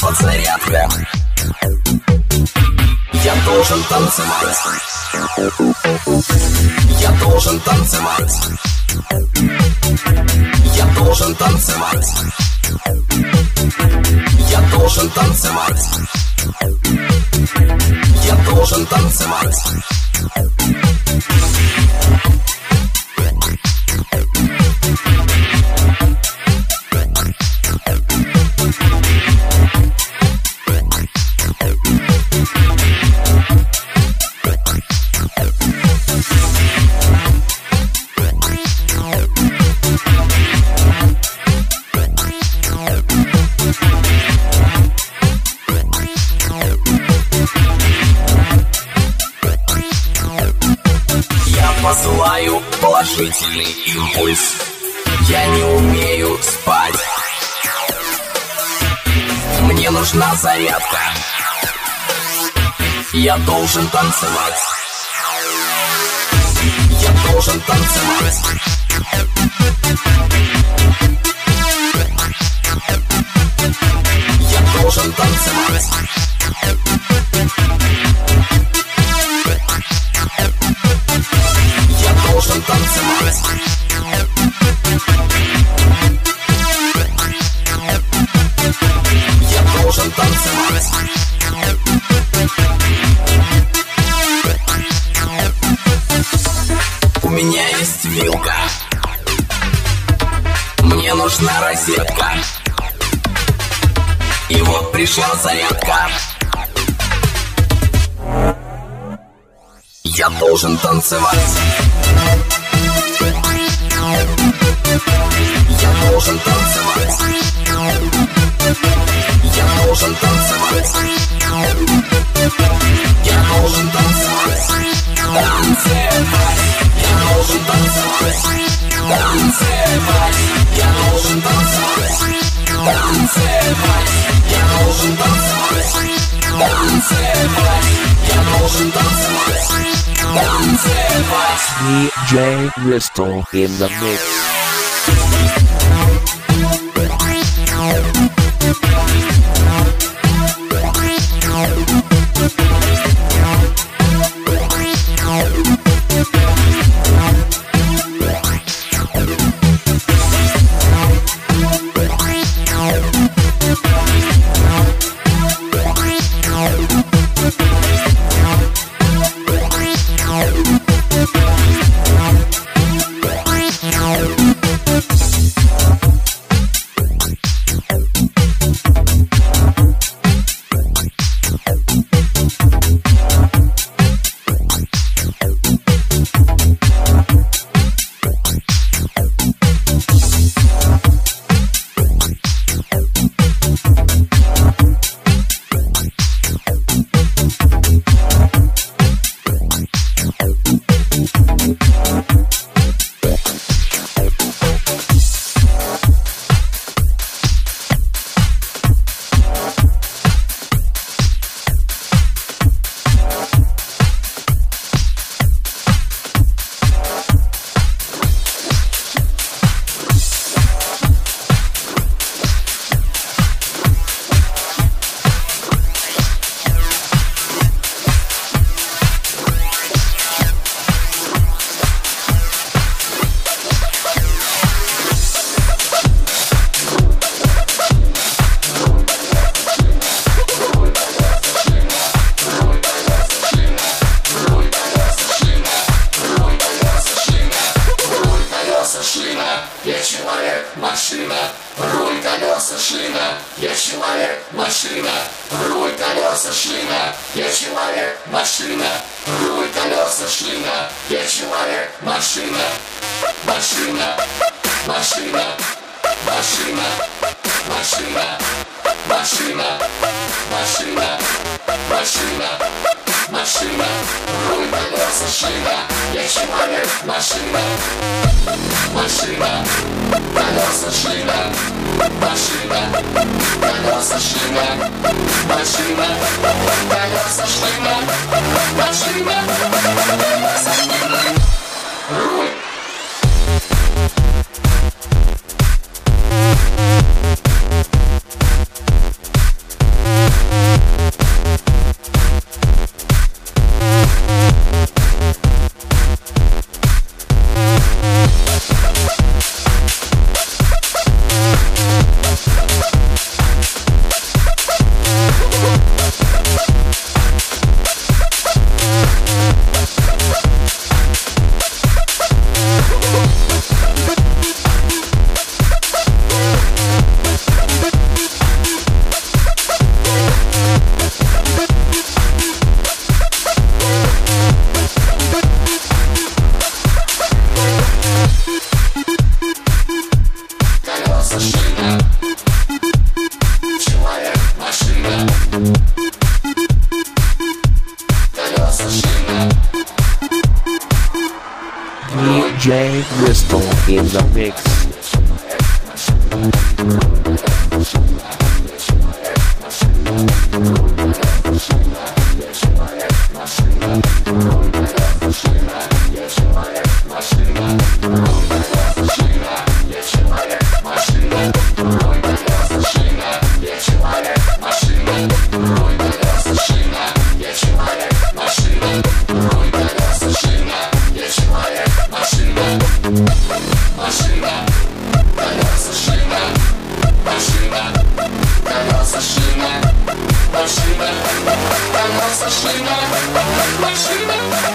нужна подзарядка Я должен танцевать. Я должен танцевать. Я должен танцевать. Я должен танцевать. Я должен танцевать положительный импульс. Я не умею спать. Мне нужна зарядка. Я должен танцевать. Я должен танцевать. Я должен танцевать Я должен танцевать У меня есть вилка. Мне нужна розетка. И вот пришла зарядка. Я должен танцевать Я должен танцевать Я должен танцевать Я должен танцевать Танцевать Я должен танцевать Танцевать Я должен DJ Crystal in the mix. Машина, машина, машина, машина, машина, машина, машина, машина, машина, руль колеса шина. Я человек, машина. Машина, колеса шина, машина, колеса шина, машина, колеса шина, машина, DJ Crystal in the mix. Thank you.